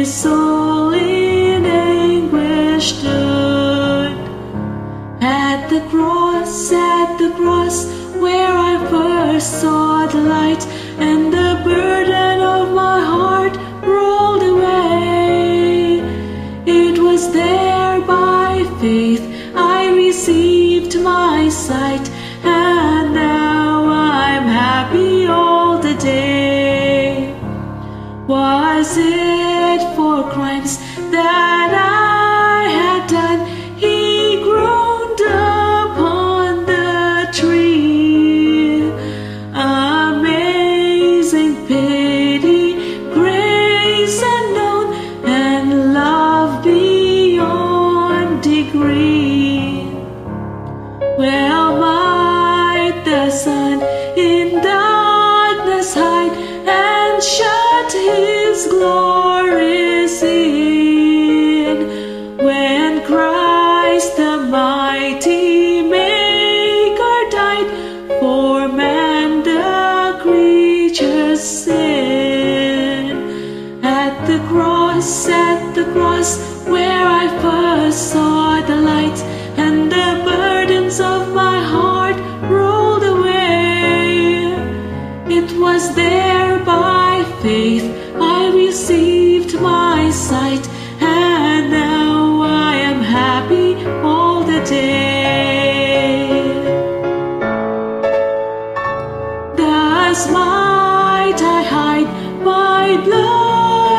his soul in anguish stood. At the cross, at the cross, where I first saw the light, and the burden of my heart rolled away. It was there by faith I received my sight, and now I'm happy all the day. Was it? For crimes that I had done? He groaned upon the tree. Amazing pity, grace unknown, and love beyond degree. Well might the sun in darkness hide and shut his glories the cross, at the cross, where I first saw the light, and the burdens of my heart rolled away. It was there by faith I received my sight,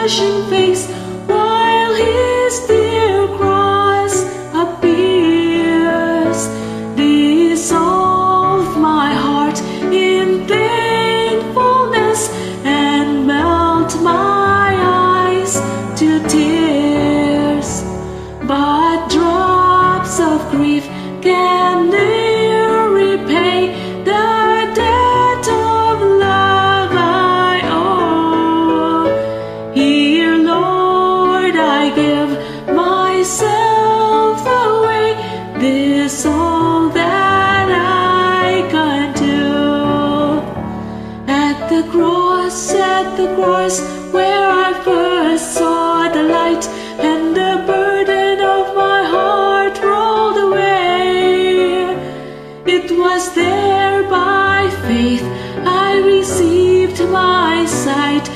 blushing face while his dear cross appears. Dissolve my heart in where I first saw the light, and the burden of my heart rolled away. It was there by faith I received my sight,